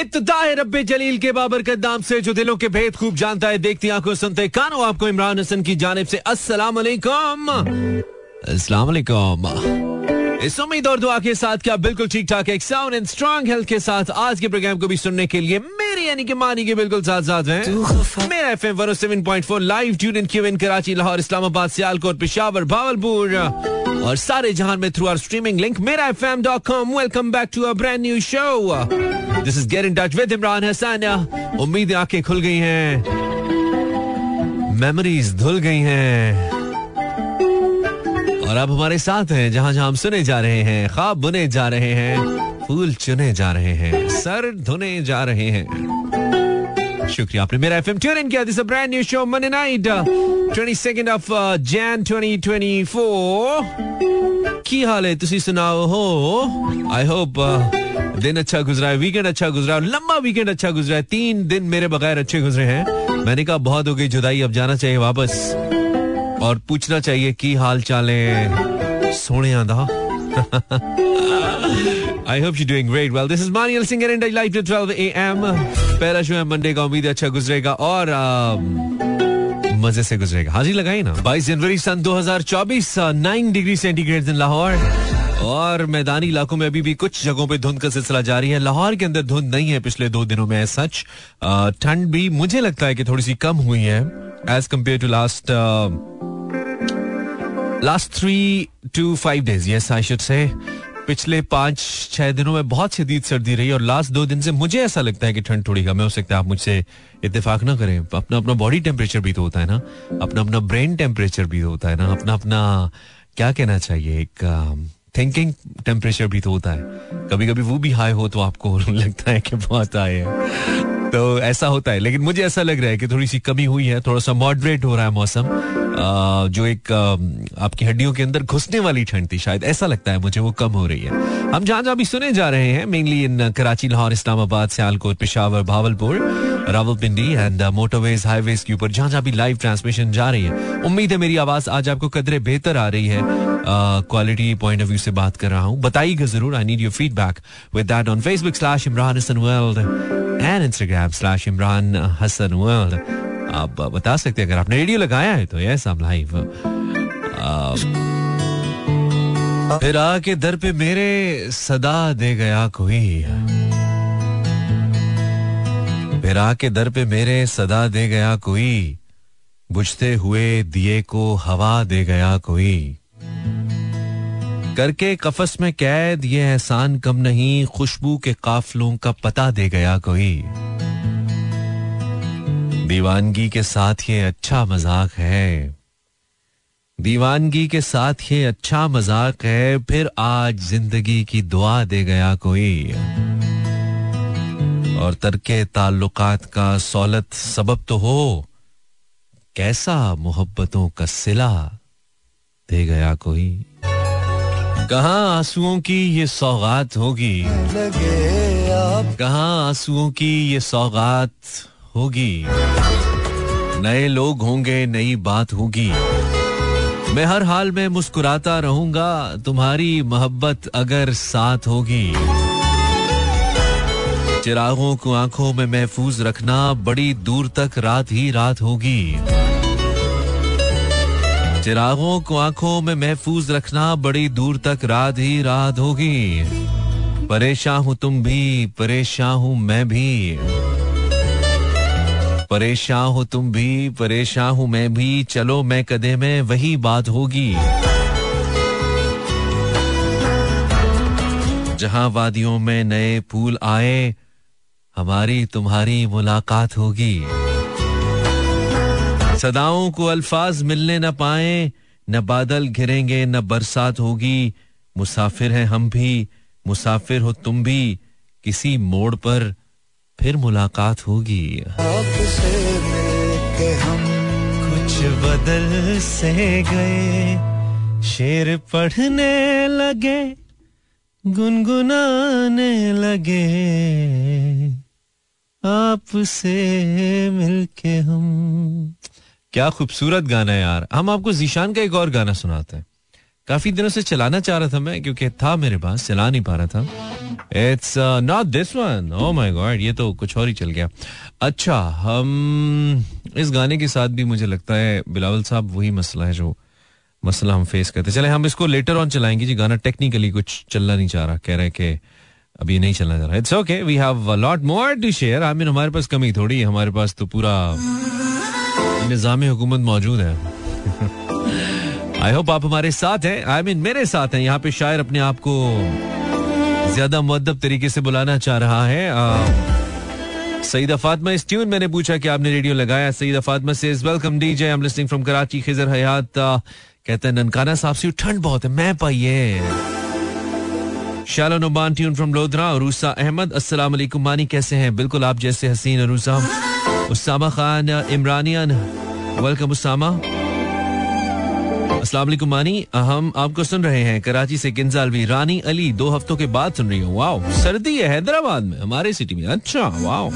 इब्तदा है रब्बे जलील के बाबर के नाम से जो दिलों के भेद खूब जानता है, देखती आँखों सुनते कानों आपको इमरान हसन की जानिब से अस्सलाम वालेकुम अस्सलाम वालेकुम इस उम्मीद और दुआ के साथ क्या बिल्कुल ठीक ठाक एक साउंड एंड स्ट्रॉन्ग हेल्थ के साथ आज के प्रोग्राम को भी सुनने के लिए मेरे यानी कि मानी के बिल्कुल साथ साथ हैं Mera FM 107.4 live tune in Q in Karachi, Lahore, Islamabad, Sialkot, Peshawar, Bahawalpur और सारे जहान में through our streaming link Mera F M dot com welcome back to a brand new show this is get in touch with Imran Hasan उम्मीद आँखें खुल गई हैं। Memories धुल गई हैं। और अब हमारे साथ हैं जहाँ जहाँ हम सुने जा रहे हैं, ख्वाब बुने जा रहे हैं, फूल चुने जा रहे हैं, सर धुने जा रहे हैं। शुक्रिया आपने मेरा एफएम ट्यून इन किया। This brand new show Monday night 22nd of Jan 2024 की हाल है? सुनाओ हो? आई होप दिन अच्छा गुजरा है वीकेंड अच्छा गुजरा है लंबा वीकेंड अच्छा गुजरा है। तीन दिन मेरे बगैर अच्छे गुजरे हैं। मैंने कहा, बहुत हो गई जुदाई, अब जाना चाहिए वापस। और पूछना चाहिए, की हाल चाल है? सोने दा I hope you doing great well this is मानियल singer in live to 12 AM पहला शो है मंडे का, उम्मीद अच्छा गुजरेगा, और मज़े से गुजरेगा। हाजिर लगाई ना? 22 जनवरी सन 2024 9 डिग्री सेंटीग्रेड इन लाहौर और मैदानी इलाकों में अभी भी कुछ जगहों पे धुंध का सिलसिला जारी है। लाहौर के अंदर धुंध नहीं है पिछले दो दिनों में सच ठंड भी मुझे लगता है कि थोड़ी सी कम हुई है। As compare to last last three two five days yes I say पिछले पाँच, छह दिनों में बहुत शदीद सर्दी रही और लास्ट दो दिन से मुझे ऐसा लगता है कि ठंड थोड़ी कम है। हो सकता है आप मुझसे इतफाक ना करें। अपना अपना बॉडी टेम्परेचर भी तो होता है ना। अपना अपना ब्रेन टेम्परेचर भी होता है ना। अपना अपना क्या कहना चाहिए? एक थिंकिंग टेम्परेचर भी तो होता है। कभी कभी वो भी हाई हो तो आपको लगता है कि बहुत हाई है। तो ऐसा होता है। लेकिन मुझे ऐसा लग रहा है कि थोड़ी सी कमी हुई है थोड़ा सा मॉडरेट हो रहा है मौसम। जो एक आपकी हड्डियों के अंदर घुसने वाली ठंड थी शायद। ऐसा लगता है मुझे, वो कम हो रही है। हम जहाँ जहाँ भी सुने जा रहे हैं mainly in Karachi, Lahore, Islamabad, Sialkot, Peshawar, Bahawalpur Rawalpindi and motorways highways के ऊपर जहाँ जहाँ भी लाइव ट्रांसमिशन जा रही है। उम्मीद है मेरी आवाज़ आज आपको कदरे बेहतर आ रही है। क्वालिटी पॉइंट ऑफ़ व्यू से बात कर रहा हूँ। बताइएगा ज़रूर I need your feedback with that on Facebook slash Imran Hasan world and Instagram slash Imran Hasan world आप बता सकते हैं, अगर आपने रेडियो लगाया है तो यस हम लाइव फिर आके दर पे मेरे सदा दे गया कोई। फिर के दर पे मेरे सदा दे गया कोई, बुझते हुए दिए को हवा दे गया कोई। करके कफस में कैद ये एहसान कम नहीं, खुशबू के काफलों का पता दे गया कोई। दीवानगी के साथ ये अच्छा मज़ाक है। दीवानगी के साथ ये अच्छा मज़ाक है, फिर आज ज़िंदगी की दुआ दे गया कोई। और तरके ताल्लुकात का सौलत सबब तो हो। कैसा मोहब्बतों का सिला दे गया कोई। कहा आंसुओं की ये सौगात होगी। कहा आंसुओं की ये सौगात होगी। नए लोग होंगे, नई बात होगी। मैं हर हाल में मुस्कुराता रहूँगा, तुम्हारी मोहब्बत अगर साथ होगी। चिरागों को आँखों में महफूज रखना बड़ी दूर तक रात ही रात होगी। चिरागों को आँखों में महफूज रखना बड़ी दूर तक रात ही रात होगी। परेशान हूँ तुम भी, परेशान हूँ मैं भी। परेशान हो तुम भी, परेशान हूँ मैं भी, चलो मैं कदे में, वही बात होगी। जहाँ वादियों में नए फूल आए हमारी तुम्हारी मुलाकात होगी। सदाओं को अल्फाज मिलने न पाए, न बादल घिरेंगे, न बरसात होगी। मुसाफिर हैं हम भी, मुसाफिर हो तुम भी। किसी मोड़ पर फिर मुलाकात होगी। हम कुछ बदल से गए। शेर पढ़ने लगे, गुनगुनाने लगे। आपसे मिलके हम। क्या खूबसूरत गाना है यार। हम आपको जीशान का एक और गाना सुनाते हैं। काफ़ी दिनों से चलाना चाह रहा था मैं, क्योंकि था मेरे पास, चला नहीं पा रहा था। It's not this one oh my God ये तो कुछ और ही चल गया। अच्छा हम इस गाने के साथ भी मुझे लगता है बिलावल साहब वही मसला है जो मसला हम फेस करते चले, हम इसको लेटर ऑन चलाएँगे। जी, गाना टेक्निकली कुछ चलना नहीं चाह रहा। कह रहे कि अभी नहीं चलना चाह रहा। It's okay we have lot more to share I mean हमारे पास कमी थोड़ी है हमारे पास तो पूरा निज़ाम हुकूमत मौजूद है। आई होप आप हमारे साथ हैं। आई I मीन mean, मेरे साथ हैं। यहाँ पे शायर अपने आप को ज़्यादा मुद्दब तरीके से बुलाना चाह रहा है। सईदा फातमा इस ट्यून मैंने पूछा कि आपने रेडियो लगाया। सईदा फातमा से welcome DJ I am listening from Karachi Khizar Hayat. कहते हैं ननकाना साहब से ठंड बहुत है मैं पाइए शालो नुबान ट्यून फ्रॉम लोधरा रूसा अहमद, अस्सलाम वालेकुम मानी, कैसे हैं? बिल्कुल आप जैसे हसीन रूसा उसामा खान, इमरानियन। वेलकम उसामा। अस्सलाम वालेकुम मानी। हम आपको सुन रहे हैं कराची से किंजालवी रानी अली। दो हफ्तों के बाद सुन रही हूँ। वाओ सर्दी है हैदराबाद में, हमारे सिटी में। अच्छा वाओ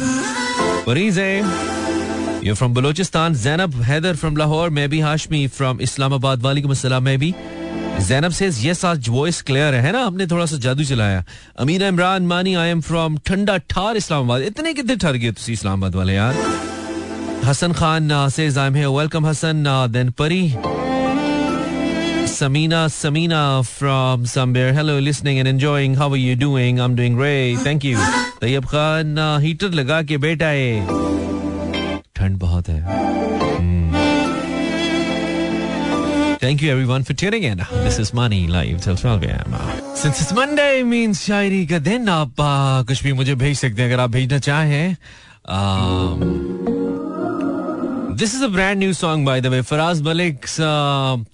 मरीज़ है। You from Balochistan Zainab Haider from Lahore, मैं भी हाशमी फ्रॉम इस्लामाबाद। वालेकुम अस्सलाम, मैं भी। जैनब से यस आज वॉइस क्लियर है ना हमने थोड़ा सा जादू चलाया अमीना इमरान मानी आई एम फ्रॉम ठंडा ठार इस्लामाबाद इतने कितने ठहर गए तुम इस्लामाबाद वाले यार हसन खान से I am welcome Hasan then Pari Samina Samina from somewhere. Hello, listening and enjoying. How are you doing? I'm doing great. Thank you. Tayyab Khan heater लगा के बैठा है ठंड बहुत है Thank you, everyone, for tuning in. This is Money Live till 12 a.m. Since it's Monday शायरी का दिन आप कुछ भी मुझे भेज सकते हैं, अगर आप भेजना चाहें। This is a brand new song by the way Faraz Malik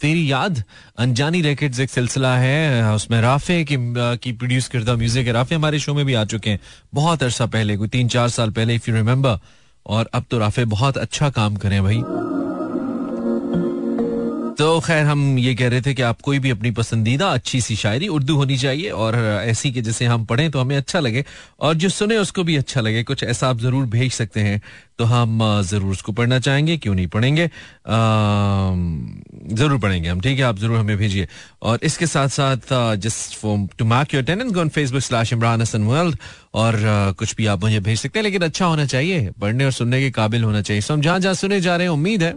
तेरी याद अनजानी रैकेट्स एक सिलसिला है। उसमें राफे की की प्रोड्यूस करता म्यूज़िक है। राफे हमारे शो में भी आ चुके हैं। बहुत अरसा पहले, कोई तीन चार साल पहले इफ़ यू रिमेम्बर और अब तो राफे बहुत अच्छा काम करें, भाई। तो खैर, हम ये कह रहे थे कि आप कोई भी अपनी पसंदीदा अच्छी सी शायरी उर्दू होनी चाहिए और ऐसी कि जैसे हम पढ़ें तो हमें अच्छा लगे और जो सुने उसको भी अच्छा लगे। कुछ ऐसा आप ज़रूर भेज सकते हैं तो हम ज़रूर उसको पढ़ना चाहेंगे, क्यों नहीं पढ़ेंगे? ज़रूर पढ़ेंगे हम, ठीक है? आप ज़रूर हमें भेजिए। और इसके साथ साथ just for to mark your attendance on Facebook slash Imran Hasan world और कुछ भी आप मुझे भेज सकते हैं, लेकिन अच्छा होना चाहिए। पढ़ने और सुनने के काबिल होना चाहिए। सो हम जहाँ जहाँ सुने जा रहे हैं, उम्मीद है।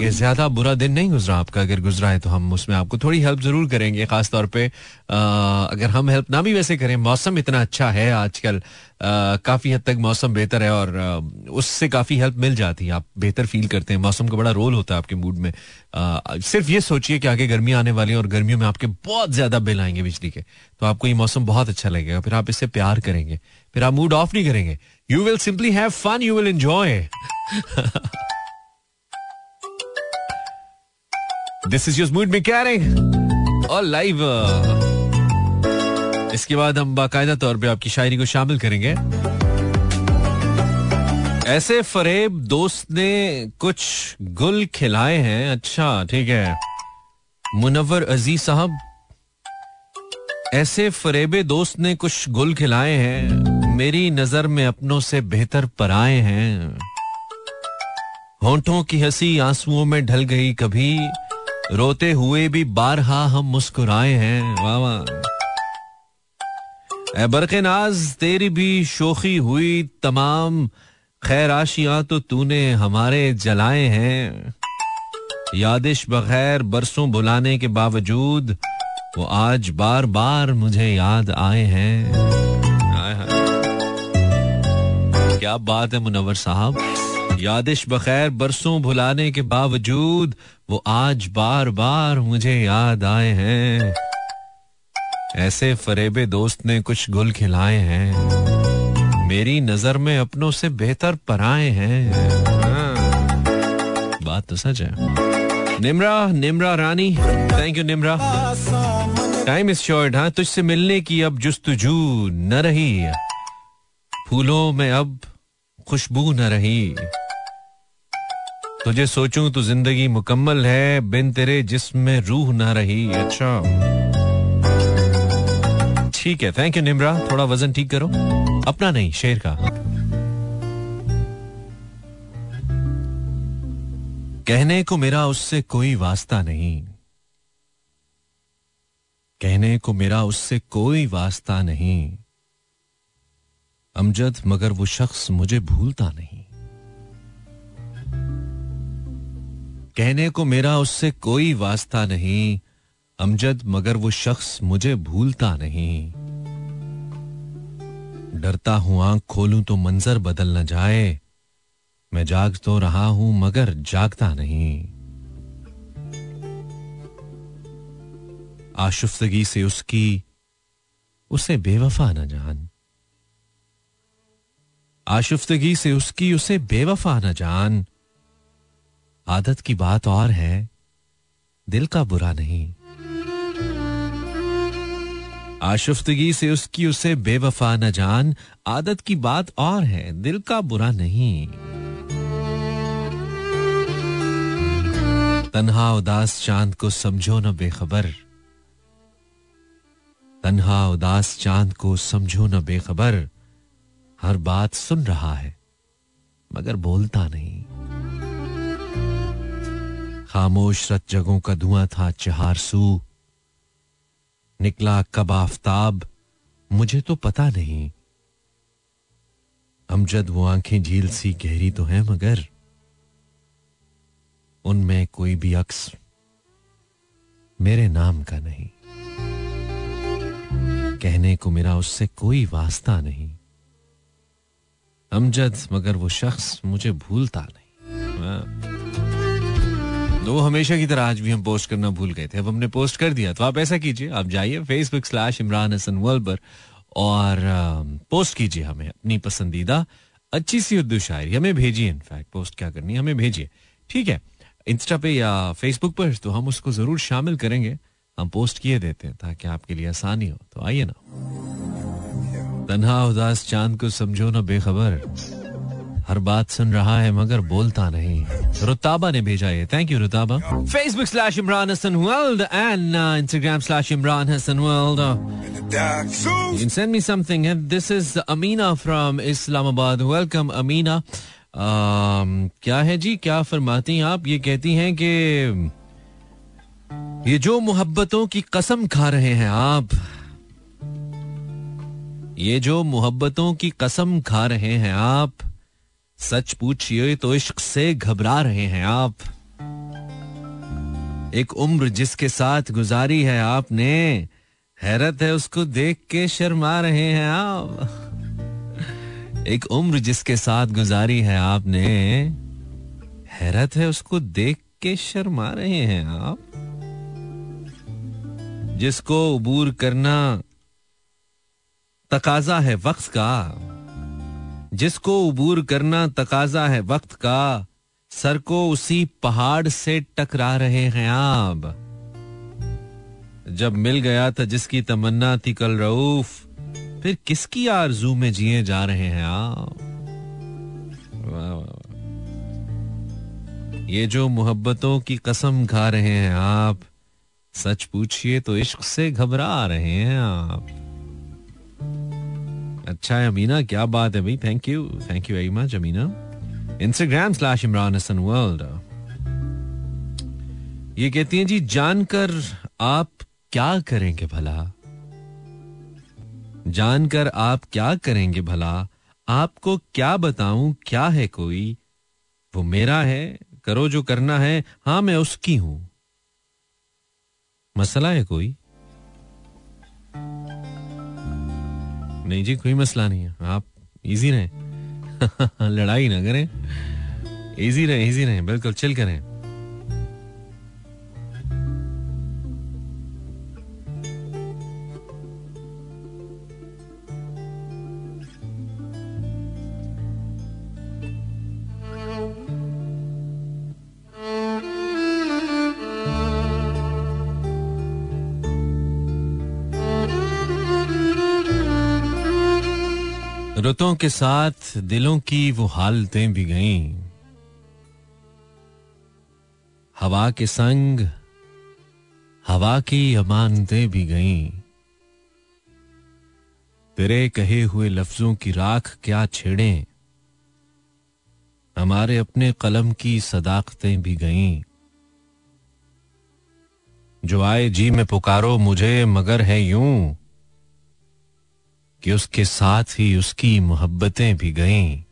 कि ज़्यादा बुरा दिन नहीं गुजरा आपका, अगर गुजरा है तो हम उसमें आपको थोड़ी हेल्प ज़रूर करेंगे खास तौर पे अगर हम हेल्प ना भी वैसे करें, मौसम इतना अच्छा है आजकल काफ़ी हद तक मौसम बेहतर है और उससे काफ़ी हेल्प मिल जाती है, आप बेहतर फील करते हैं, मौसम का बड़ा रोल होता है आपके मूड में सिर्फ़ ये सोचिए कि आगे गर्मी आने वाली है और गर्मियों में आपके बहुत ज़्यादा बिल आएँगे बिजली के तो आपको ये मौसम बहुत अच्छा लगेगा, फिर आप इससे प्यार करेंगे, फिर आप मूड ऑफ़ नहीं करेंगे you will simply have fun you will enjoy this is your mood mechanic और लाइव इसके बाद हम बाकायदा तौर पे आपकी शायरी को शामिल करेंगे ऐसे फरेब दोस्त ने कुछ गुल खिलाए हैं अच्छा ठीक है मुनवर अज़ीज़ साहब ऐसे फरेबे दोस्त ने कुछ गुल खिलाए हैं मेरी नज़र में अपनों से बेहतर पराए हैं होंठों की हँसी आंसुओं में ढल गई कभी। रोते हुए भी बारहा हम मुस्कुराए हैं। वाह बरके नाज, तेरी भी शोखी हुई तमाम खैर आशियाँ तो तूने हमारे जलाए हैं। यादिश बगैर बरसों बुलाने के बावजूद, वो आज बार बार मुझे याद आए हैं। क्या बात है मुनवर साहब। यादिश बखैर बरसों भुलाने के बावजूद, वो आज बार बार मुझे याद आए हैं। ऐसे फरेबे दोस्त ने कुछ गुल खिलाए हैं। मेरी नज़र में अपनों से बेहतर पराए हैं। हाँ। बात तो सच है। निमरा निमरा रानी। Thank you Nimra. Time is short हाँ। तुझसे मिलने की अब जुस्तजू न रही। फूलों में अब खुशबू न रही। तुझे सोचूं तो ज़िंदगी मुकम्मल है बिन तेरे जिस्म रूह ना रही। अच्छा। ठीक है थैंक यू निमरा थोड़ा वज़न ठीक करो। अपना नहीं शेर का। कहने को मेरा उससे कोई वास्ता नहीं। कहने को मेरा उससे कोई वास्ता नहीं। अमजद मगर वो शख्स मुझे भूलता नहीं। कहने को मेरा उससे कोई वास्ता नहीं। अमजद, मगर वो शख्स मुझे भूलता नहीं। डरता हूँ, आँख खोलूं तो मंजर बदल न जाए। मैं जाग तो रहा हूँ, मगर जागता नहीं। आशुफ्तगी से उसकी, उसे बेवफा न जान। आशुफ्तगी से उसकी, उसे बेवफा न जान। आदत की बात और है, दिल का बुरा नहीं। आशुफ्तगी से उसकी उसे बेवफा न जान, आदत की बात और है, दिल का बुरा नहीं। तन्हा उदास चाँद को समझो न बेखबर। तन्हा उदास चाँद को समझो न बेखबर। हर बात सुन रहा है, मगर बोलता नहीं। खामोश रत जगों का धुआँ था चहार सू। निकला कब आफताब, मुझे तो पता नहीं। अमजद वो आँखें झील सी, गहरी तो है मगर उनमें कोई भी अक्स मेरे नाम का नहीं। कहने को मेरा उससे कोई वास्ता नहीं। अमजद मगर वो शख्स मुझे भूलता नहीं। तो हमेशा की तरह आज भी हम पोस्ट करना भूल गए थे। अब हमने पोस्ट कर दिया तो आप ऐसा कीजिए, आप जाइए Facebook slash Imran Hasan world पर और पोस्ट कीजिए हमें अपनी पसंदीदा, अच्छी सी उर्दू शायरी। हमें भेजिए इनफैक्ट पोस्ट क्या करनी है, हमें भेजिए। ठीक है इंस्टा पे या फेसबुक पर तो हम उसको ज़रूर शामिल करेंगे। हम पोस्ट किए देते हैं ताकि आपके लिए आसानी हो। तो आइए ना। तन्हा उदास चाँद को समझो ना बेखबर। हर बात सुन रहा है, मगर बोलता नहीं। रुताबा ने भेजा ये। Thank you Rutaba. Facebook slash Imran Hasan world and Instagram slash Imran Hasan world send me something this is Amina from Islamabad welcome Amina क्या है जी? क्या फरमाती हैं आप? ये कहती हैं कि, ये जो मोहब्बतों की कसम खा रहे हैं आप, ये जो मोहब्बतों की कसम खा रहे हैं आप सच पूछिए तो इश्क से घबरा रहे हैं आप। एक उम्र जिसके साथ गुजारी है आपने, हैरत है उसको देख के शर्मा रहे हैं आप। एक उम्र जिसके साथ गुजारी है आपने, हैरत है उसको देख के शर्मा रहे हैं आप। जिसको उबूर करना तकाजा है वक्त का जिसको उबूर करना तकाजा है वक्त का, सर को उसी पहाड़ से टकरा रहे हैं आप। जब मिल गया था जिसकी तमन्ना थी कल रऊफ, फिर किसकी आरज़ू में जिए जा रहे हैं आप? ये जो मोहब्बतों की कसम खा रहे हैं आप, सच पूछिए तो इश्क से घबरा रहे हैं आप। अच्छा है, अमीना, क्या बात है भाई thank you thank you very much Amina. Instagram slash Imran Hasan world ये कहती हैं, जी, जानकर आप क्या करेंगे भला? जानकर आप क्या करेंगे भला? आपको क्या बताऊँ, क्या है कोई? वो मेरा है, करो जो करना है। हाँ, मैं उसकी हूँ। मसला है कोई? नहीं जी, कोई मसला नहीं है। आप इजी रहें। लड़ाई ना करें। इजी रहें इजी रहें। बिल्कुल चिल करें। रुतों के साथ दिलों की वो हालतें भी गईं। हवा के संग, हवा की अमानतें भी गईं। तेरे कहे हुए लफ्जों की राख क्या छेड़े? हमारे अपने कलम की सदाकतें भी गईं। जो आए जी में पुकारो मुझे, मगर है यूँ। कि उसके साथ ही उसकी मोहब्बतें भी गईं।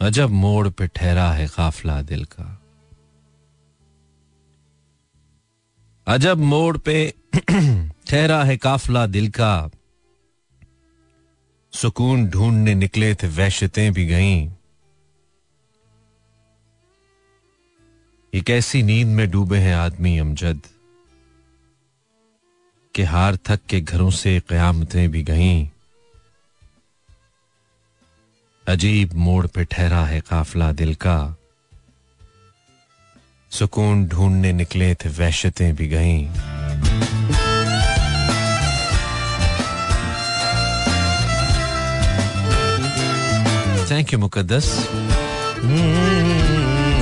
अजब मोड़ पे ठहरा है काफला दिल का। अजब मोड़ पे ठहरा है काफला दिल का। सुकून ढूँढने निकले थे वैश्यतें भी गईं। एक ऐसी नींद में डूबे हैं आदमी अमजद। के हार थक के घरों से कयामतें भी गईं। अजीब मोड़ पे ठहरा है काफला दिल का। सुकून ढूँढने निकले थे वैश्यतें भी गईं। Thank you Muqaddas.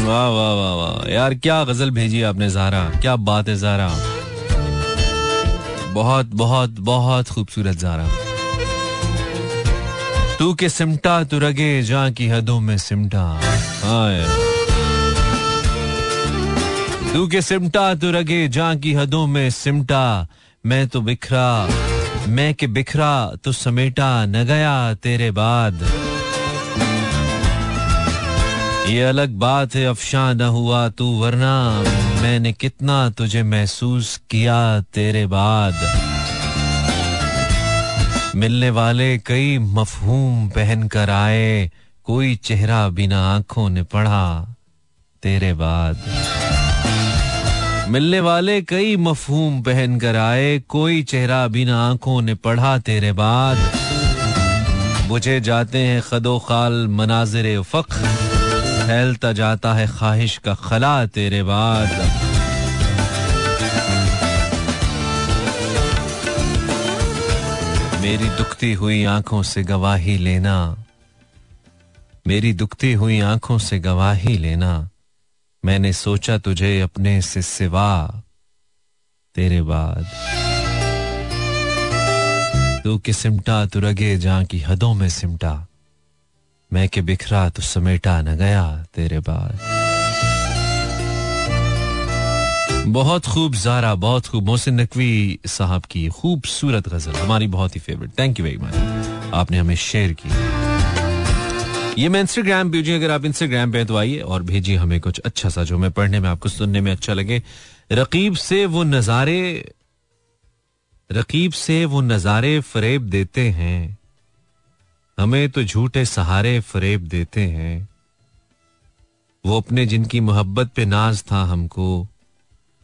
वाह वाह वाह वाह। यार, क्या गज़ल भेजी आपने, जारा? क्या बात है, जारा? बहुत बहुत बहुत खूबसूरत जारा। तू के सिमटा तू रगे जा की हदों में सिमटा। तू के सिमटा तू रगे जा की हदों में सिमटा। मैं तो बिखरा, मैं के बिखरा तो समेटा न गया तेरे बाद। ये अलग बात है अफशा न हुआ तू, वरना। मैंने कितना तुझे महसूस किया तेरे बाद। मिलने वाले कई मफहूम पहन कर आए, कोई चेहरा बिना आँखों ने पढ़ा तेरे बाद। मिलने वाले कई मफहूम पहन कर आए, कोई चेहरा बिना आँखों ने पढ़ा तेरे बाद। बुझे जाते हैं खदो खाल मनाजिर फख फैलता जाता है ख्वाहिश का खला तेरे बाद। मेरी दुखती हुई आँखों से गवाही लेना। मेरी दुखती हुई आँखों से गवाही लेना। मैंने सोचा तुझे अपने से सिवा तेरे बाद। तू के सिमटा तू रगे जहाँ की हदों में सिमटा। मैं के बिखरा तो समेटा न गया तेरे बाद। बहुत खूब जारा, बहुत खूब मोहसिन नकवी साहब की खूबसूरत गज़ल, हमारी बहुत ही favourite thank you very much आपने हमें शेयर की। ये मैं इंस्टाग्राम भेजी, अगर आप इंस्टाग्राम पे तो आइए और भेजिए हमें कुछ अच्छा सा, जो मैं पढ़ने में, आपको सुनने में अच्छा लगे। रकीब से वो नजारे, रकीब से वो नजारे फरेब देते हैं। हमें तो झूठे सहारे फरेब देते हैं। वो अपने जिनकी मोहब्बत पे नाज था हमको,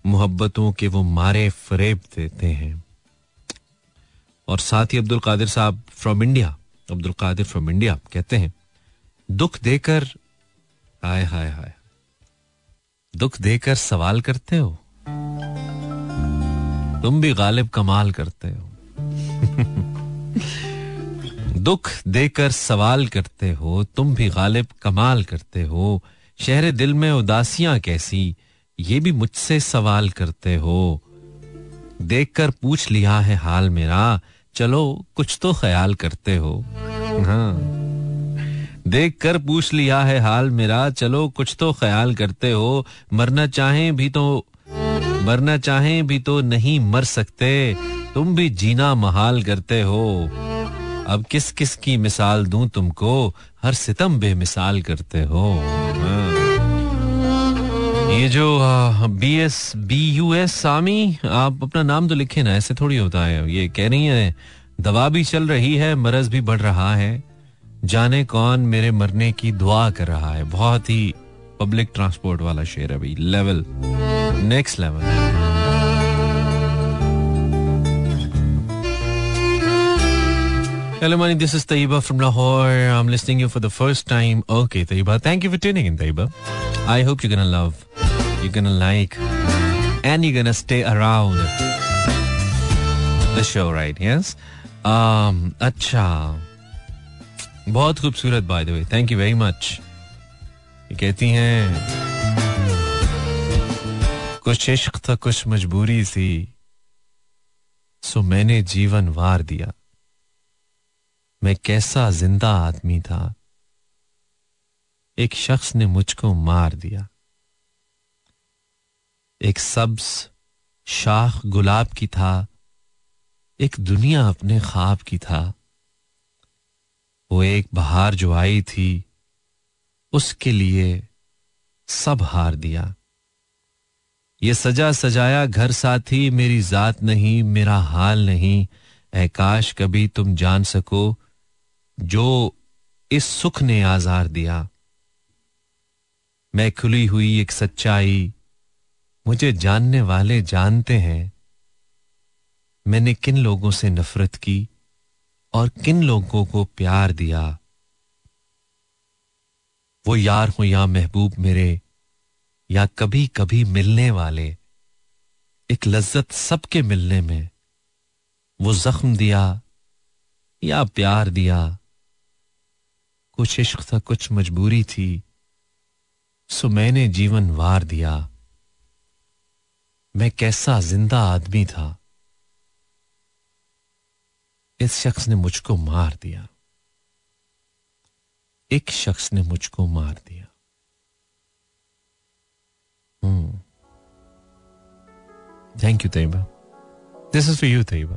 मोहब्बतों के वो मारे फरेब देते हैं। और साथ ही Abdul Qadir Sahab from India Abdul Qadir from India कहते हैं, दुख देकर हाय हाय हाय, दुख देकर सवाल करते हो? तुम भी गालिब कमाल करते हो। दुख देकर सवाल करते हो, तुम भी गालिब कमाल करते हो। शहर दिल में उदासियाँ कैसी, ये भी मुझसे सवाल करते हो। देखकर पूछ लिया है हाल मेरा, चलो कुछ तो ख्याल करते हो। हाँ। देख कर पूछ लिया है हाल मेरा, चलो कुछ तो ख्याल करते हो। मरना चाहें भी तो मरना चाहें भी तो नहीं मर सकते, तुम भी जीना महाल करते हो। अब किस किस की मिसाल दूँ तुमको? हर सितम बेमिसाल करते हो। हाँ। ये जो B S B U S Sami आप अपना नाम तो लिखे ना, ऐसे थोड़ी होता है। ये कह रही है, दवा भी चल रही है, मरज भी बढ़ रहा है। जाने कौन मेरे मरने की दुआ कर रहा है। बहुत ही पब्लिक ट्रांसपोर्ट वाला शेर भाई। Level next level Hello, money. This is Taiba from Lahore. I'm listening you for the first time. Okay, Taiba. Thank you for tuning in, Taiba. I hope you're gonna love, you're gonna like, and you're gonna stay around the show, right? Yes. Um. Acha. बहुत खूबसूरत by the way thank you very much कहती हैं कुछ इश्क था कुछ मजबूरी थी सो मैंने जीवन वार दिया मैं कैसा ज़िंदा आदमी था। एक शख्स ने मुझको मार दिया। एक सब्ज, शाख गुलाब की था। एक दुनिया अपने ख्वाब की था। वो एक बहार जो आई थी, उसके लिए सब हार दिया। ये सजा सजाया घर साथी, मेरी जात नहीं, मेरा हाल नहीं। ऐ काश कभी तुम जान सको जो इस सुख ने आजार दिया। मैं खुली हुई एक सच्चाई, मुझे जानने वाले जानते हैं। मैंने किन लोगों से नफरत की और किन लोगों को प्यार दिया। वो यार हो या महबूब मेरे, या कभी कभी मिलने वाले, एक लज्जत सबके मिलने में। वो जख्म दिया या प्यार दिया कुछ इश्क था, कुछ मजबूरी थी। सो मैंने जीवन वार दिया। मैं कैसा ज़िंदा आदमी था। इस शख्स ने मुझको मार दिया। एक शख्स ने मुझको मार दिया। हम्म। Thank you Tayyaba this is for you Tayyaba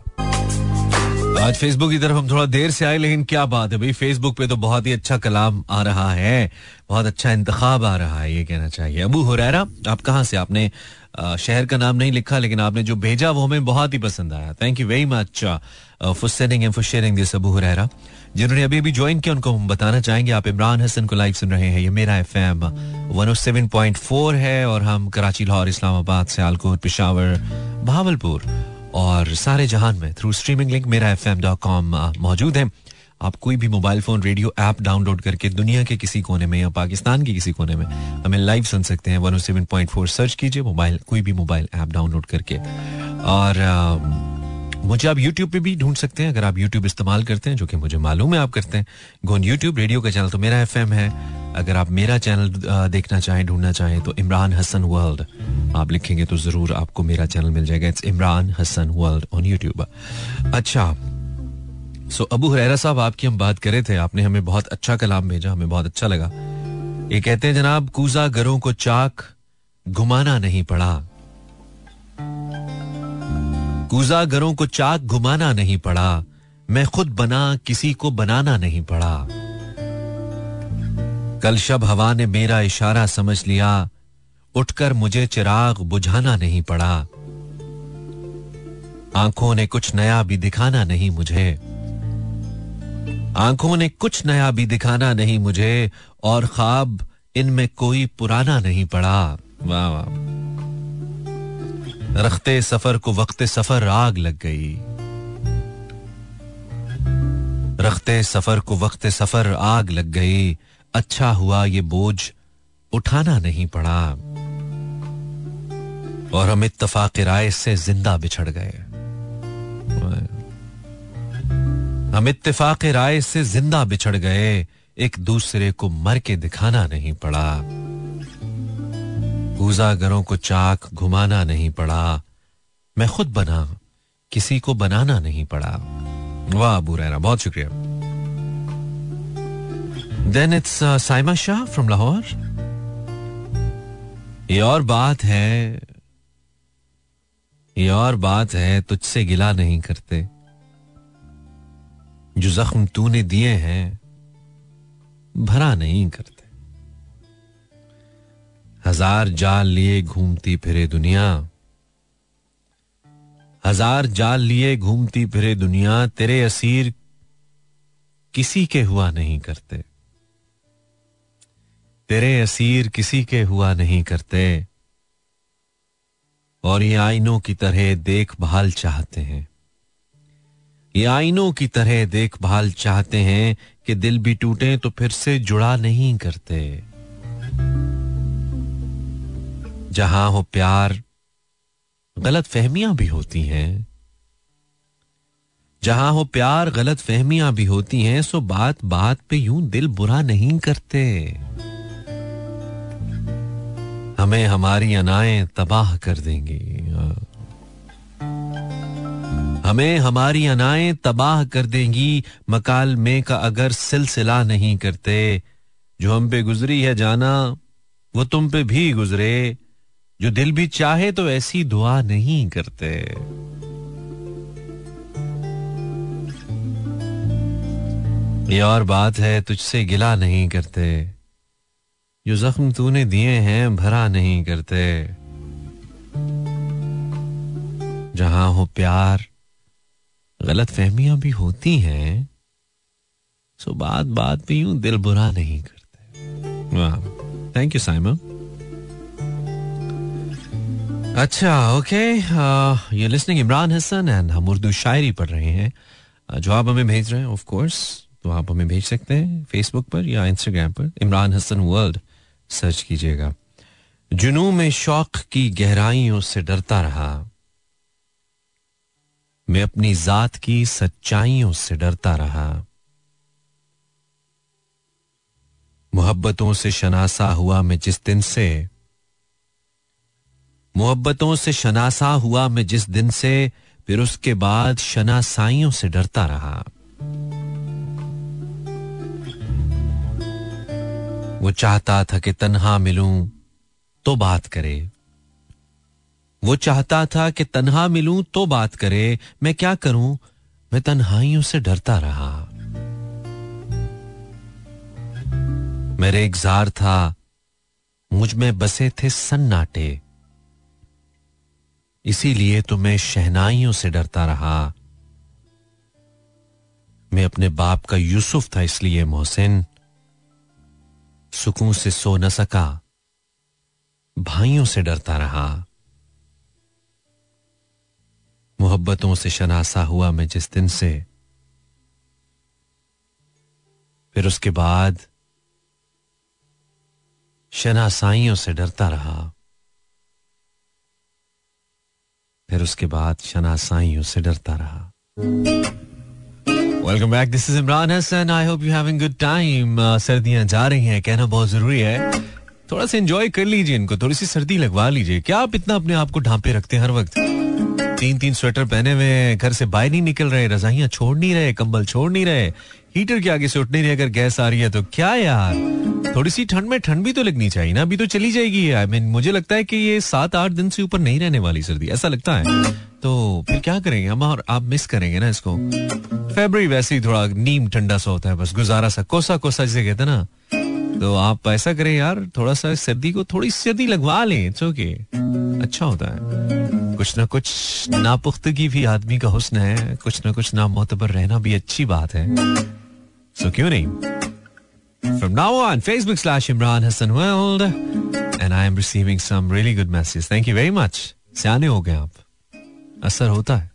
आज फेसबुक की तरफ़ हम थोड़ा देर से आए, लेकिन क्या बात है भाई। फेसबुक पे तो बहुत ही अच्छा कलाम आ रहा है, बहुत अच्छा इंतखाब आ रहा है, ये कहना चाहिए। अबू हुरैरा, आप कहाँ से? आपने शहर का नाम नहीं लिखा, लेकिन आपने जो भेजा वो हमें बहुत ही पसंद आया। Thank you very much for sending and for sharing this Abu Huraira. जिन्होंने अभी अभी ज्वाइन किया, उनको हम बताना चाहेंगे। आप इमरान हसन को लाइव सुन रहे हैं, ये मेरा F M one seven point four है, और हम कराची, लाहौर, इस्लामाबाद, सियालकोट, पिशावर, भावलपुर। और सारे जहान में थ्रू स्ट्रीमिंग लिंक मेरा एफ़ एम डॉट कॉम मौजूद है। आप कोई भी mobile phone radio app download करके दुनिया के किसी कोने में या पाकिस्तान के किसी कोने में हमें लाइव सुन सकते हैं। One seven point four search कीजिए मोबाइल कोई भी मोबाइल ऐप डाउनलोड करके। और मुझे आप यूट्यूब पे भी ढूंढ सकते हैं, अगर आप यूट्यूब इस्तेमाल करते हैं, जो कि मुझे मालूम है आप करते हैं। गोन यूट्यूब रेडियो का चैनल तो मेरा एफ़ है। अगर आप मेरा चैनल देखना चाहें, ढूंढना चाहें तो इमरान हसन वर्ल्ड आप लिखेंगे तो ज़रूर आपको मेरा चैनल मिल जाएगा। It's Imran Hasan world on YouTube अच्छा सो अबू हुरैरा साहब, आपकी हम बात करे थे। आपने हमें बहुत अच्छा कलाम भेजा, हमें बहुत अच्छा लगा। ये कहते हैं, जनाब कूजा घरों को चाक घुमाना नहीं पड़ा। कूजा घरों को चाक घुमाना नहीं पड़ा। मैं खुद बना, किसी को बनाना नहीं पड़ा। कल शब हवा ने मेरा इशारा समझ लिया। उठकर मुझे चिराग बुझाना नहीं पड़ा। आँखों ने कुछ नया भी दिखाना नहीं मुझे। आँखों ने कुछ नया भी दिखाना नहीं मुझे। और ख्वाब इनमें कोई पुराना नहीं पड़ा। वाह वाह। रखते सफ़र को वक्त सफ़र आग लग गई। रखते सफ़र को वक्त सफ़र आग लग गई। अच्छा हुआ ये बोझ उठाना नहीं पड़ा। और हम इतफाक राय से ज़िंदा बिछड़ गए। हम इतफाक राय से ज़िंदा बिछड़ गए। एक दूसरे को मर के दिखाना नहीं पड़ा। घरों को चाक घुमाना नहीं पड़ा। मैं खुद बना, किसी को बनाना नहीं पड़ा। वाह, अबू रहना बहुत शुक्रिया। Then it's Saima Shah from Lahore ये और बात है, ये और बात है, तुझसे गिला नहीं करते। जो जख्म तूने दिए हैं, भरा नहीं करते। हज़ार जाल लिए घूमती फिरे दुनिया। हज़ार जाल लिए घूमती फिरे दुनिया, तेरे असीर किसी के हुआ नहीं करते। तेरे असीर किसी के हुआ नहीं करते। और ये आईनों की तरह देखभाल चाहते हैं। ये आईनों की तरह देखभाल चाहते हैं कि दिल भी टूटे तो फिर से जुड़ा नहीं करते। जहाँ हो प्यार गलत फहमियाँ भी होती हैं। जहाँ हो प्यार गलत फहमियाँ भी होती हैं, सो बात बात पे यूँ दिल बुरा नहीं करते। हमें हमारी अनाएँ तबाह कर देंगी। हमें हमारी अनाएँ तबाह कर देंगी। मकाल में का अगर सिलसिला नहीं करते, जो हम पे गुजरी है जाना, वो तुम पे भी गुजरे। जो दिल भी चाहे तो ऐसी दुआ नहीं करते। ये और बात है, तुझसे गिला नहीं करते। जो जख्म तूने दिए हैं, भरा नहीं करते। जहाँ हो प्यार गलत फहमियाँ भी होती हैं, सो बात बात पे यूँ दिल बुरा नहीं करते। वाह। थैंक यू साइमन अच्छा ओके ये लिसनिंग इमरान हसन एंड हम उर्दू शायरी पढ़ रहे हैं जो आप हमें भेज रहे हैं ऑफ़ कोर्स तो आप हमें भेज सकते हैं फेसबुक पर या इंस्टाग्राम पर इमरान हसन वर्ल्ड सर्च कीजिएगा जुनू में शौक की गहराइयों से डरता रहा मैं अपनी जात की सच्चाइयों से डरता रहा मोहब्बतों से शनासा हुआ मैं जिस दिन से मोहब्बतों से शनासा हुआ मैं जिस दिन से, फिर उसके बाद शनासाइयों से डरता रहा। वो चाहता था कि तन्हा मिलूं तो बात करे। वो चाहता था कि तन्हा मिलूं तो बात करे। मैं क्या करूँ? मैं तन्हाइयों से डरता रहा। मेरे एक जार था, मुझमें बसे थे सन्नाटे। इसीलिए तो मैं शहनाइयों से डरता रहा। मैं अपने बाप का यूसुफ था इसलिए मोहसिन सुकून से सो न सका। भाइयों से डरता रहा। मोहब्बतों से शनासा हुआ मैं जिस दिन से। फिर उसके बाद शनासाइयों से डरता रहा। फिर उसके बाद शनासाइयों से डरता रहा। Welcome back this is Imran Hasan I hope you having good time सर्दियाँ जा रही हैं. कहना बहुत ज़रूरी है। थोड़ा सा एंजॉय कर लीजिए इनको. थोड़ी सी सर्दी लगवा लीजिए। क्या आप इतना अपने आप को ढांपे रखते हैं हर वक्त? तीन तीन स्वेटर पहने हुए घर से बाहर नहीं निकल रहे. रजाइयाँ छोड़ नहीं रहे. कंबल छोड़ नहीं रहे. हीटर के आगे से उठ नहीं अगर गैस आ रही है तो क्या यार? थोड़ी सी ठंड में ठंड भी तो लगनी चाहिए ना, अभी तो चली जाएगी आई मीन मुझे लगता है कि ये सात आठ दिन से ऊपर नहीं रहने वाली सर्दी, ऐसा लगता है। तो फिर क्या करेंगे, हम और आप मिस करेंगे ना इसको। फेबररी वैसे ही थोड़ा नीम ठंडा सा होता है, बस गुजारा सा कोसा कोसा जिसे कहते ना। तो आप ऐसा करें यार, थोड़ा सा सर्दी को थोड़ी सर्दी लगवा लें इट्स ओके अच्छा होता है। कुछ ना कुछ नापुख्तगी भी आदमी का हुस्न है, कुछ ना कुछ ना मोतबर रहना भी अच्छी बात है। सो क्यों नहीं From now on, Facebook slash Imran Hassan World, and I am receiving some really good messages. Thank you very much. सियाने हो गए आप असर होता है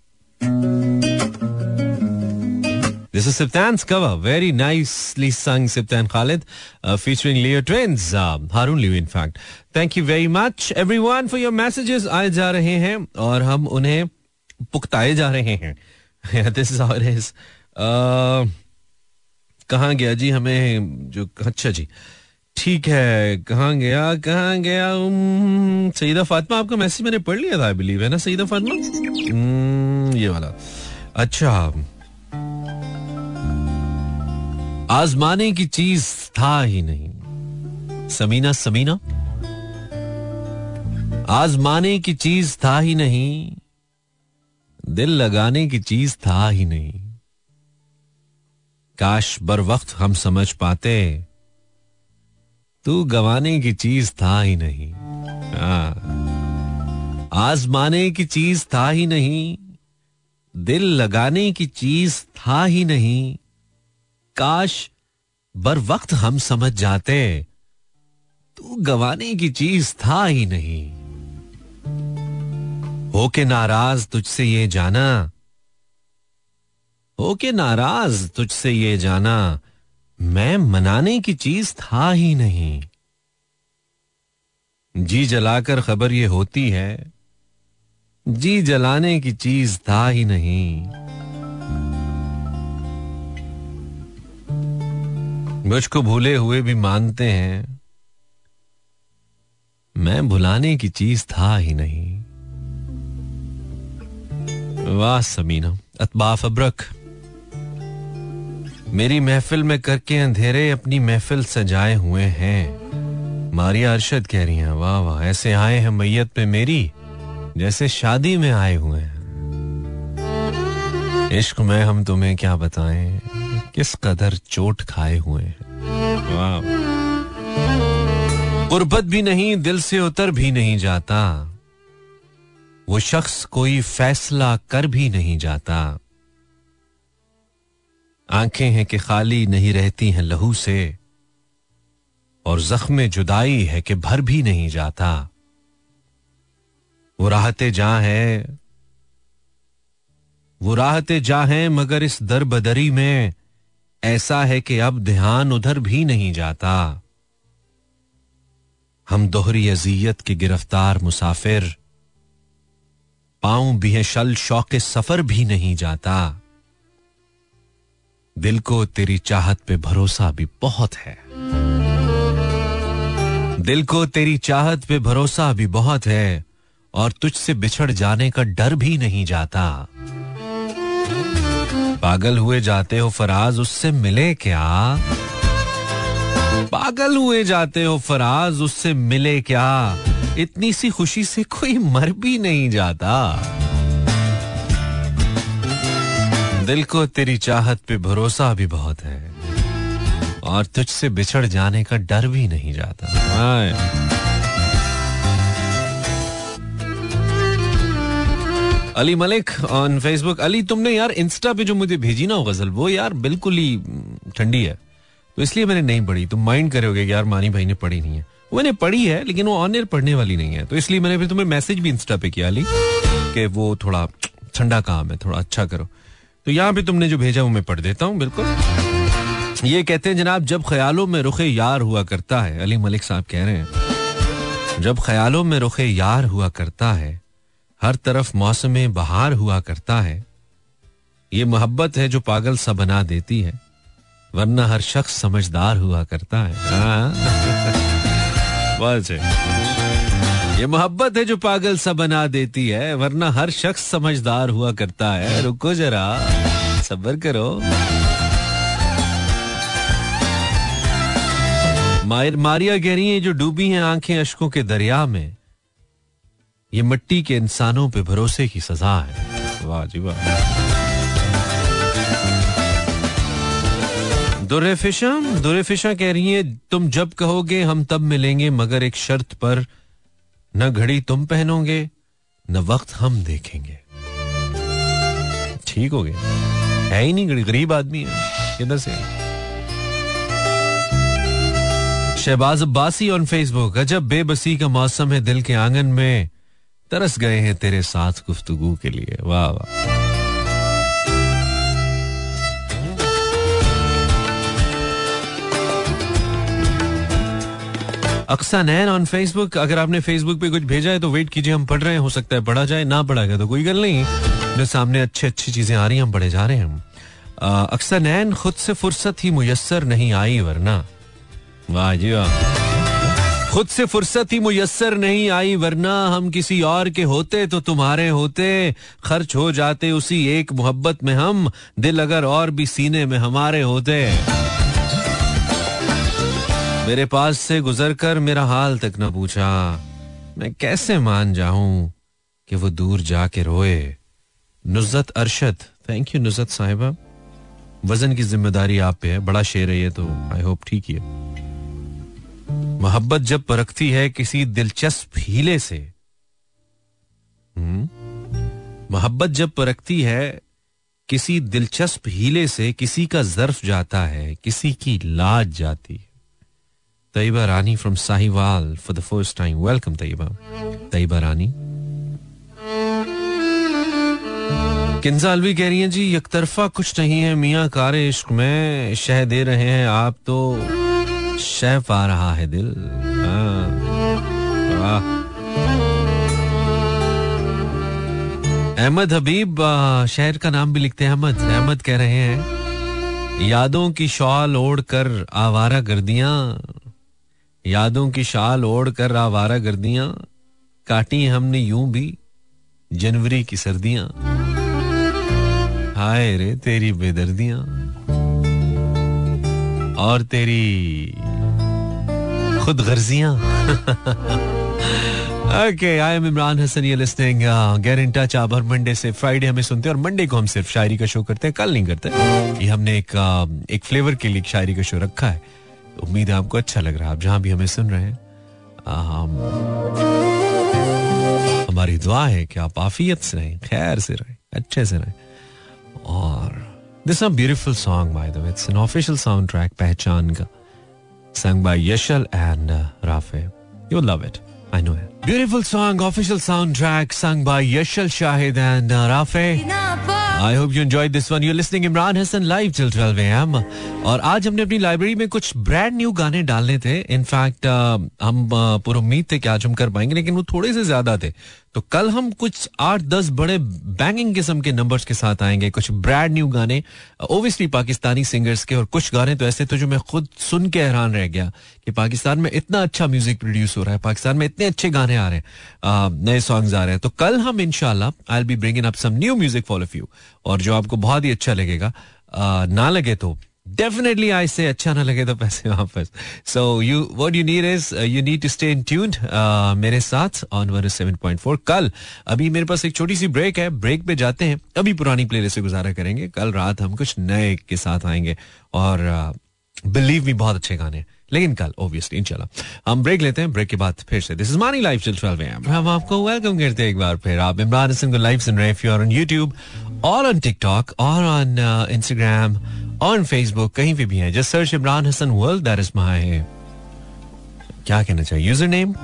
This is Siptan's cover. Very nicely sung, Siptan Khalid, uh, featuring Leo Twins. Uh, Harun Leo, in fact. Thank you very much, everyone, for your messages. आए जा रहे हैं और हम उन्हें पुख्ताए जा रहे हैं this is how it is कहाँ गया जी हमें जो अच्छा जी। ठीक है, कहाँ गया कहाँ गया सईदा फातिमा, आपका मैसेज मैंने पढ़ लिया था आई बिलीव है ना सईदा फातिमा? ये वाला। अच्छा। आजमाने की चीज़ था ही नहीं। समीना समीना? आजमाने की चीज़ था ही नहीं। दिल लगाने की चीज़ था ही नहीं। काश बर वक्त हम समझ पाते। तू गवाने की चीज़ था ही नहीं। आजमाने की चीज़ था ही नहीं। दिल लगाने की चीज़ था ही नहीं। काश बर वक्त हम समझ जाते। तू गवाने की चीज़ था ही नहीं। हो के नाराज़ तुझसे ये जाना। हो के नाराज़ तुझसे ये जाना, मैं मनाने की चीज़ था ही नहीं। जी जलाकर खबर ये होती है, जी जलाने की चीज़ था ही नहीं। मुझको भूले हुए भी मानते हैं, मैं भुलाने की चीज़ था ही नहीं। वाह समीना, अतबाफ अब्रक। मेरी महफिल में करके अंधेरे अपनी महफिल सजाए हुए हैं। मारिया अरशद कह रही हैं, वाह वाह, ऐसे आए हैं मैयत पे मेरी, जैसे शादी में आए हुए हैं। इश्क में हम तुम्हें क्या बताएँ, किस कदर चोट खाए हुए हैं। वाह। गुर्बत भी नहीं, दिल से उतर भी नहीं जाता। वो शख्स कोई फैसला कर भी नहीं जाता। आँखें हैं कि खाली नहीं रहती हैं लहू से, और जख्म जुदाई है कि भर भी नहीं जाता। वो राहते जा है, वो राहते जा है, मगर इस दर बदरी में ऐसा है कि अब ध्यान उधर भी नहीं जाता। हम दोहरी अजियत के गिरफ़्तार मुसाफिर पाऊँ भी है शल शौक सफ़र भी नहीं जाता। दिल को तेरी चाहत पे भरोसा भी बहुत है। दिल को तेरी चाहत पे भरोसा भी बहुत है और तुझसे बिछड़ जाने का डर भी नहीं जाता। पागल हुए जाते हो फराज, उससे मिले क्या? पागल हुए जाते हो फराज, उससे मिले क्या? इतनी सी खुशी से कोई मर भी नहीं जाता। दिल को तेरी चाहत पे भरोसा भी बहुत है। और तुझसे बिछड़ जाने का डर भी नहीं जाता। अली मलिक ऑन फेसबुक अली तुमने यार इंस्टा पे जो मुझे भेजी ना गज़ल वो यार बिल्कुल ही ठंडी है। तो इसलिए मैंने नहीं पढ़ी। तुम माइंड करोगे कि यार मानी भाई ने पढ़ी नहीं है। मैंने पढ़ी है लेकिन वो ऑन एयर पढ़ने वाली नहीं है। तो इसलिए मैंने फिर तुम्हें मैसेज भी इंस्टा पे किया अली कि वो थोड़ा ठंडा काम है थोड़ा अच्छा करो। तो यहाँ पे तुमने जो भेजा वो मैं पढ़ देता हूँ, बिल्कुल। ये कहते हैं, जनाब, जब ख्यालों में रुखे यार हुआ करता है, अली मलिक साहब कह रहे हैं, जब ख्यालों में रुखे यार हुआ करता है, हर तरफ़ मौसम बहार हुआ करता है, ये मोहब्बत है जो पागल सा बना देती है, वरना हर शख्स समझदार हुआ करता है। हाँ। ये मोहब्बत है जो पागल सा बना देती है, वरना हर शख्स समझदार हुआ करता है। रुको जरा, सबर करो। मारिया कह रही है जो डूबी हैं आँखें अशकों के दरिया में, ये मिट्टी के इंसानों पे भरोसे की सजा है। वाह जी वाह। दुरेफिशा दुरेफिशा कह रही है, तुम जब कहोगे हम तब मिलेंगे, मगर एक शर्त पर न घड़ी तुम पहनोगे, न वक्त हम देखेंगे। ठीक हो गए है ही नहीं घड़ी गरीब आदमी है। किधर से? शहबाज अब्बासी ऑन फेसबुक अजब बेबसी का मौसम है दिल के आँगन में। तरस गए हैं तेरे साथ गुफ्तगु के लिए। वाह वाह। अक्सा नैन ऑन फेसबुक अगर आपने फेसबुक पे कुछ भेजा है तो वेट कीजिए, हम पढ़ रहे हैं, हो सकता है पढ़ा जाए, ना पढ़ा गया तो कोई गल नहीं। मेरे सामने अच्छी अच्छी चीज़ें आ रही हैं, हम पढ़े जा रहे हैं। हम अक्सर नैन खुद से फुर्सत ही मुयसर नहीं आई, वरना। वाह जी वाह। खुद से फुर्सत ही मुयसर नहीं आई, वरना हम किसी और के होते तो तुम्हारे होते। खर्च हो जाते उसी एक मोहब्बत में हम, दिल अगर और भी सीने में हमारे होते। मेरे पास से गुजर कर मेरा हाल तक न पूछा। मैं कैसे मान जाऊँ कि वो दूर जाके रोए? नुजत अरशद। थैंक यू नुजत साहिबा। वज़न की ज़िम्मेदारी आप पे है। बड़ा शेर है ये तो आई होप ठीक है। मोहब्बत जब परखती है किसी दिलचस्प हीले से। हम्म? मोहब्बत जब परखती है किसी दिलचस्प हीले से, किसी का जर्फ जाता है, किसी की लाज जाती है। Taiyaba Rani from Sahiwal for the first time welcome Taiyaba Taiyaba Rani Kinza कह रही हैं जी एक तरफा कुछ नहीं है मियाँ कार इश्क में शह दे रहे हैं आप तो शह पा रहा है दिल। अहमद हबीब शहर का नाम भी लिखते हैं अहमद अहमद कह रहे हैं यादों की शॉल ओढ़ कर आवारा गर्दियाँ यादों की शाल ओढ़ कर आवारा गर्दियाँ काटी हमने यूँ भी जनवरी की सर्दियाँ। हाय रे तेरी बेदर्दियाँ। और तेरी खुद गर्जियाँ okay I am Imran Hasan ये लिस्टिंग गेट इन टच आप हर मंडे से फ्राइडे हमें सुनते हैं और मंडे को हम सिर्फ़ शायरी का शो करते हैं कल नहीं करते। ये हमने एक uh, एक फ्लेवर के लिए शायरी का शो रखा है। उम्मीद है आपको अच्छा लग रहा है। आप जहाँ भी हमें सुन रहे हैं um, हमारी दुआ है कि आप आफियत से रहें खैर से रहें अच्छे से रहें। और this a beautiful song by the way it's an official soundtrack पहचान का। Sung by Yashal and Rafe you love it I know it. Beautiful song, official soundtrack sung by Yashal Shahid and uh, Rafe. I hope you enjoy this one you listening Imran Hasan live till 12 AM और आज हमने अपनी library में कुछ brand new गाने डालने थे. In fact uh, हम uh, पूरा उम्मीद थे कि आज हम कर पाएँगे लेकिन वो थोड़े से ज़्यादा थे. तो कल हम कुछ आठ दस बड़े बैंगिंग किस्म के नंबर्स के साथ आएँगे कुछ ब्रांड न्यू गाने ओबियसली पाकिस्तानी सिंगर्स के और कुछ गाने तो ऐसे थे जो मैं खुद सुन के हैरान रह गया कि पाकिस्तान में इतना अच्छा म्यूज़िक प्रोड्यूस हो रहा है पाकिस्तान में इतने अच्छे गाने आ रहे हैं नए सॉन्ग्स आ रहे हैं। तो कल हम इनशाला I be bringing up some new music for of you और जो आपको बहुत ही अच्छा लगेगा आ, ना लगे तो डेफिनेटली आई से अच्छा ना लगे तो पैसे वापस so you what you need is you need to stay in tuned मेरे साथ on one seven point four कल अभी मेरे पास एक छोटी सी ब्रेक है ब्रेक पे जाते हैं अभी पुरानी प्लेलिस्ट से गुजारा करेंगे कल रात हम कुछ नए के साथ आएँगे और बिलीव uh, मी बहुत अच्छे गाने लेकिन कल ऑब्वियसली इंशाल्लाह हम ब्रेक लेते हैं ब्रेक के बाद फिर से this is Mani life chill 12 AM हम आपको वेलकम करते हैं एक बार फिर आप इमरान हसन को लाइव सुन रहे हैं इफ़ ऑन YouTube और ऑन टिकटॉक और ऑन इंस्टाग्राम ऑन फेसबुक कहीं पे भी है। Just search Imran Hasan world that is my क्या कहना चाहिए? यूज़र नेम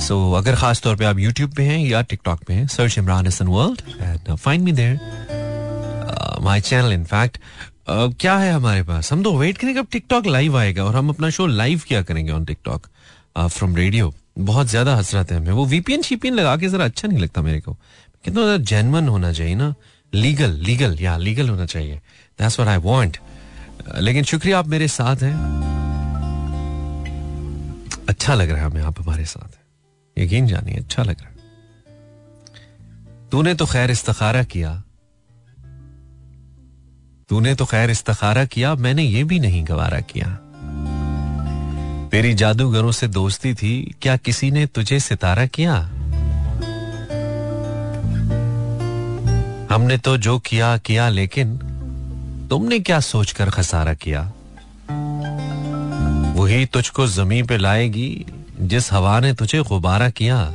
सो अगर खास तौर पे आप यूट्यूब पे हैं या टिकटॉक पे हैं search Imran Hasan world and find me there my channel in fact क्या है हमारे पास? हम तो वेट करेंगे, अब टिकटॉक लाइव आएगा और हम अपना शो लाइव क्या करेंगे ऑन टिकटॉक फ्रॉम रेडियो बहुत ज़्यादा हसरत है हमें। वो वीपीएन शीपीएन लगा के जरा अच्छा नहीं लगता मेरे को। कितना जेनवन होना चाहिए ना। लीगल लीगल या लीगल होना चाहिए। दैट्स व्हाट आई वांट लेकिन शुक्रिया, आप मेरे साथ हैं। अच्छा लग रहा है हमें आप हमारे साथ हैं। यकीन जानिए अच्छा लग रहा है। तूने तो खैर इस्तखारा किया। तूने तो खैर इस्तखारा किया, मैंने ये भी नहीं गवारा किया। तेरी जादूगरों से दोस्ती थी, क्या किसी ने तुझे सितारा किया? हमने तो जो किया किया, लेकिन तुमने क्या सोचकर खसारा किया? वही तुझको ज़मीन पे लाएगी, जिस हवा ने तुझे गुबारा किया।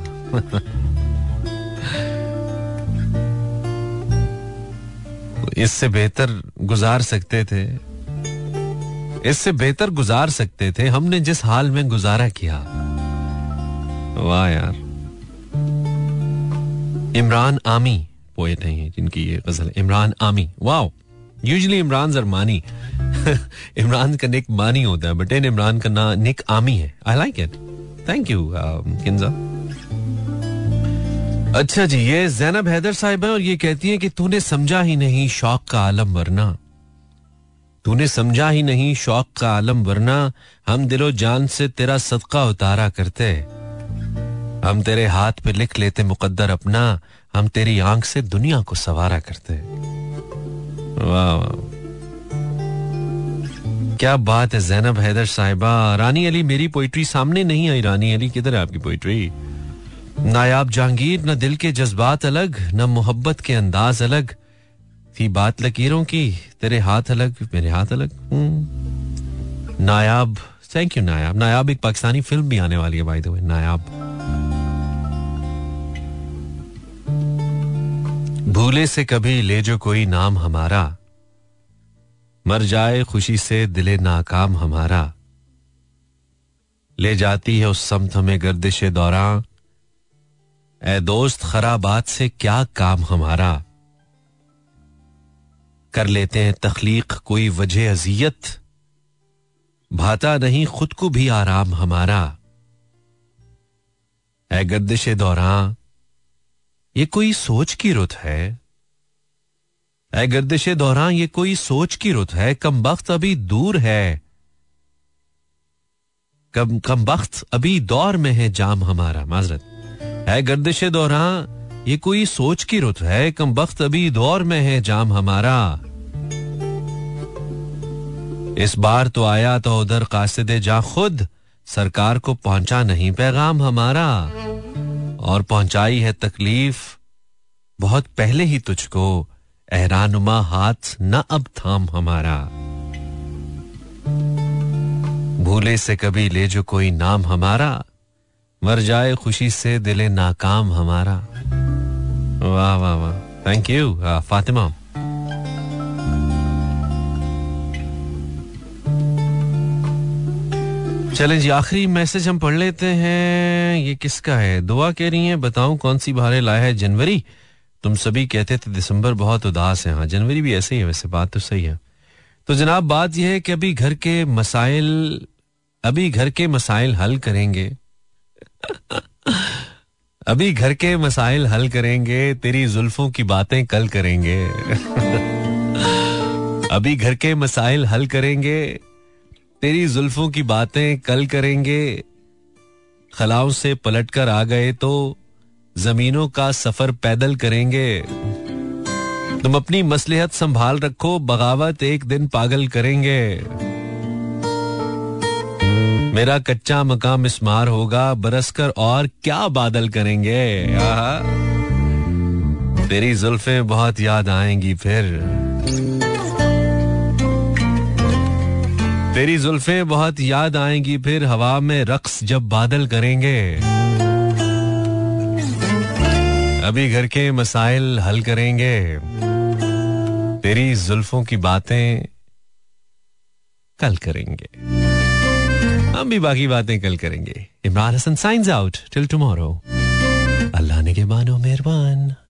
इससे बेहतर गुजार सकते थे। इससे बेहतर गुजार सकते थे हमने जिस हाल में गुजारा किया। वाह यार। इमरान आमी पोएट है जिनकी ये गज़ल Imran Ami, wow. Usually Imran Armani Imran का निक मानी होता है बट इन इमरान का ना निक आमी है I like it thank you Kinza अच्छा जी, ये जैनब हैदर साहिब है और ये कहती है कि तूने समझा ही नहीं शौक का आलम वरना। तूने समझा ही नहीं शौक का आलम वरना। हम दिलो जान से तेरा सदका उतारा करते। हम तेरे हाथ पे लिख लेते मुकद्दर अपना। हम तेरी आँख से दुनिया को सवारा करते। वाह क्या बात है जैनब हैदर साहिबा। रानी अली, मेरी पोइट्री सामने नहीं आई। रानी अली, किधर है आपकी पोइट्री नायाब जहांगीर, न दिल के जज्बात अलग, न मोहब्बत के अंदाज अलग। थी बात लकीरों की, तेरे हाथ अलग, मेरे हाथ अलग। हम्म। नायाब थैंक यू नायाब। नायाब एक पाकिस्तानी फ़िल्म भी आने वाली है भाई द नायाब। भूले से कभी ले जो कोई नाम हमारा। मर जाए खुशी से दिले नाकाम हमारा। ले जाती है उस समत में गर्दिश दौरान। ए दोस्त, खराबात से क्या काम हमारा? कर लेते हैं तखलीक, कोई वजह अजियत। भाता नहीं, खुद को भी आराम हमारा। ए गर्दिश दौरान ये कोई सोच की रुत है? ए गर्दिश दौरान ये कोई सोच की रुत है? कम वक्त अभी दूर है। कम कम वक्त अभी दौर में है जाम हमारा, माजरत। है गर्दिश दौरान ये कोई सोच की रुत है? कम वक्त अभी दौर में है जाम हमारा। इस बार तो आया तो उधर कासिद जा खुद। सरकार को पहुँचा नहीं पैगाम हमारा। और पहुंचाई है तकलीफ़। बहुत पहले ही तुझको एहरानुमा हाथ न अब थाम हमारा। भूले से कभी ले जो कोई नाम हमारा। मर जाए खुशी से दिले नाकाम हमारा। वाह वाह वाह। थैंक यू फातिमा चलें जी आखिरी मैसेज हम पढ़ लेते हैं। ये किसका है? दुआ कह रही है, बताऊँ कौन सी बाहर लाया है जनवरी? तुम सभी कहते थे दिसंबर बहुत उदास है। हाँ जनवरी भी ऐसे ही है, वैसे बात तो सही है। तो जनाब, बात यह है कि अभी घर के मसाइल, अभी घर के मसाइल हल करेंगे। अभी घर के मसाइल हल करेंगे, तेरी जुल्फों की बातें कल करेंगे। अभी घर के मसाइल हल करेंगे। तेरी जुल्फों की बातें कल करेंगे। खलाओं से पलट कर आ गए तो जमीनों का सफ़र पैदल करेंगे। तुम अपनी मसलिहत संभाल रखो, बगावत एक दिन पागल करेंगे। मेरा कच्चा मकाम मिसमार होगा बरस कर और क्या बादल करेंगे? तेरी जुल्फे बहुत याद आएँगी फिर। तेरी जुल्फे बहुत याद आएँगी, फिर हवा में रक्स जब बादल करेंगे। अभी घर के मसाइल हल करेंगे। तेरी जुल्फों की बातें कल करेंगे। हम भी बाकी बातें कल करेंगे। Imran Hasan signs out till tomorrow अल्लाह ने के मानो मेहरबान।